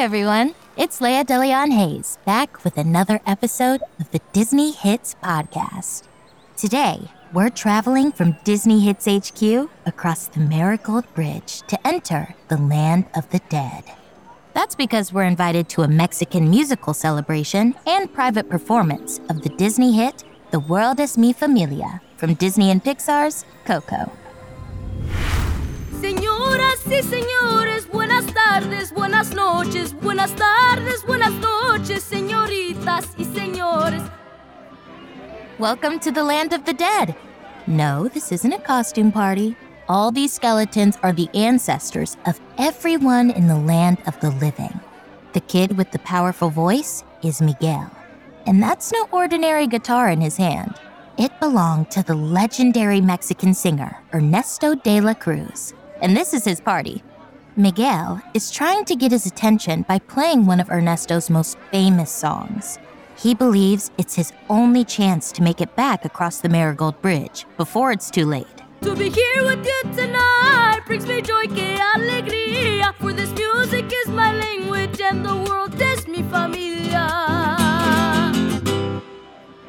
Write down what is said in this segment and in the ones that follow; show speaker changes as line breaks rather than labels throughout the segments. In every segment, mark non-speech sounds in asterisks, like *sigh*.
everyone. It's Laya DeLeon Hayes back with another episode of the Disney Hits Podcast. Today, we're traveling from Disney Hits HQ across the Marigold Bridge to enter the land of the dead. That's because we're invited to a Mexican musical celebration and private performance of the Disney hit The World Es Mi Familia from Disney and Pixar's Coco.
Señoras y señores, tardes, buenas noches, buenas tardes, buenas noches, señoritas y señores.
Welcome to the land of the dead. No, this isn't a costume party. All these skeletons are the ancestors of everyone in the land of the living. The kid with the powerful voice is Miguel. And that's no ordinary guitar in his hand. It belonged to the legendary Mexican singer Ernesto de la Cruz and this is his party. Miguel is trying to get his attention by playing one of Ernesto's most famous songs. He believes it's his only chance to make it back across the Marigold Bridge before it's too late.
To be here with you tonight brings me joy, que alegría. For this music is my language and the world is mi familia.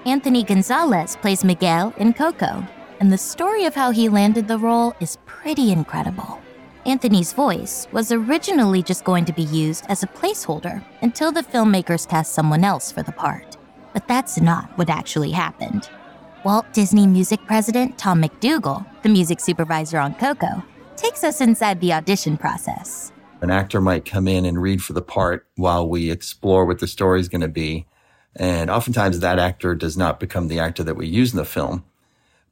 Anthony Gonzalez plays Miguel in Coco, and the story of how he landed the role is pretty incredible. Anthony's voice was originally just going to be used as a placeholder until the filmmakers cast someone else for the part. But that's not what actually happened. Walt Disney Music President Tom MacDougall, the music supervisor on Coco, takes us inside the audition process.
An actor might come in and read for the part while we explore what the story is going to be. And oftentimes that actor does not become the actor that we use in the film.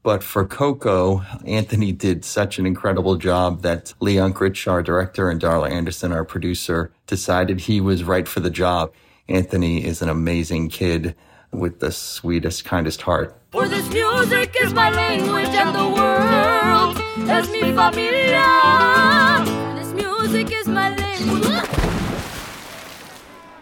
But for Coco, Anthony did such an incredible job that Lee Unkrich, our director, and Darla Anderson, our producer, decided he was right for the job. Anthony is an amazing kid with the sweetest, kindest heart.
For this music is my language and the world es mi familia. This music is my language.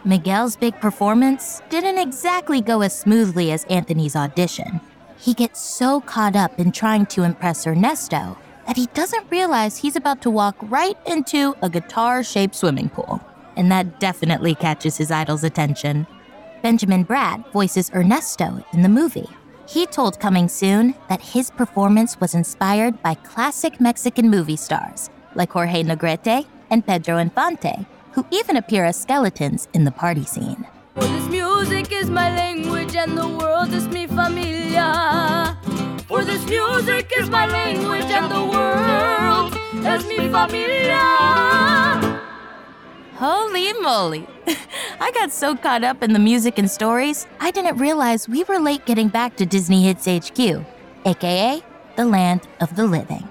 Miguel's big performance didn't exactly go as smoothly as Anthony's audition. He gets so caught up in trying to impress Ernesto that he doesn't realize he's about to walk right into a guitar shaped swimming pool. And that definitely catches his idol's attention. Benjamin Bratt voices Ernesto in the movie. He told Coming Soon that his performance was inspired by classic Mexican movie stars like Jorge Negrete and Pedro Infante, who even appear as skeletons in the party scene.
This music is my language and the world is mi familia.
Holy moly! *laughs* I got so caught up in the music and stories, I didn't realize we were late getting back to Disney Hits HQ, aka the land of the living.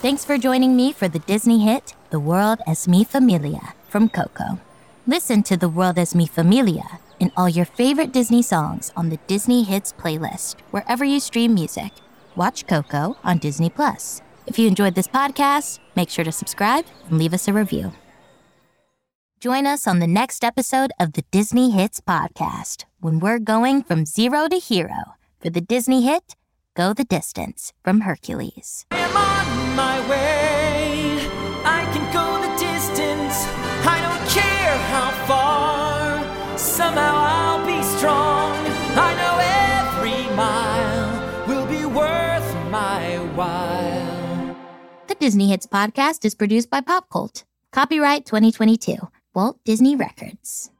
Thanks for joining me for the Disney hit The World Es Mi Familia from Coco. Listen to The World Es Mi Familia and all your favorite Disney songs on the Disney Hits playlist, wherever you stream music. Watch Coco on Disney Plus. If you enjoyed this podcast, make sure to subscribe and leave us a review. Join us on the next episode of the Disney Hits podcast when we're going from zero to hero for the Disney hit Go the Distance from Hercules.
My while.
The Disney Hits podcast is produced by Pop Cult. Copyright 2022. Walt Disney Records.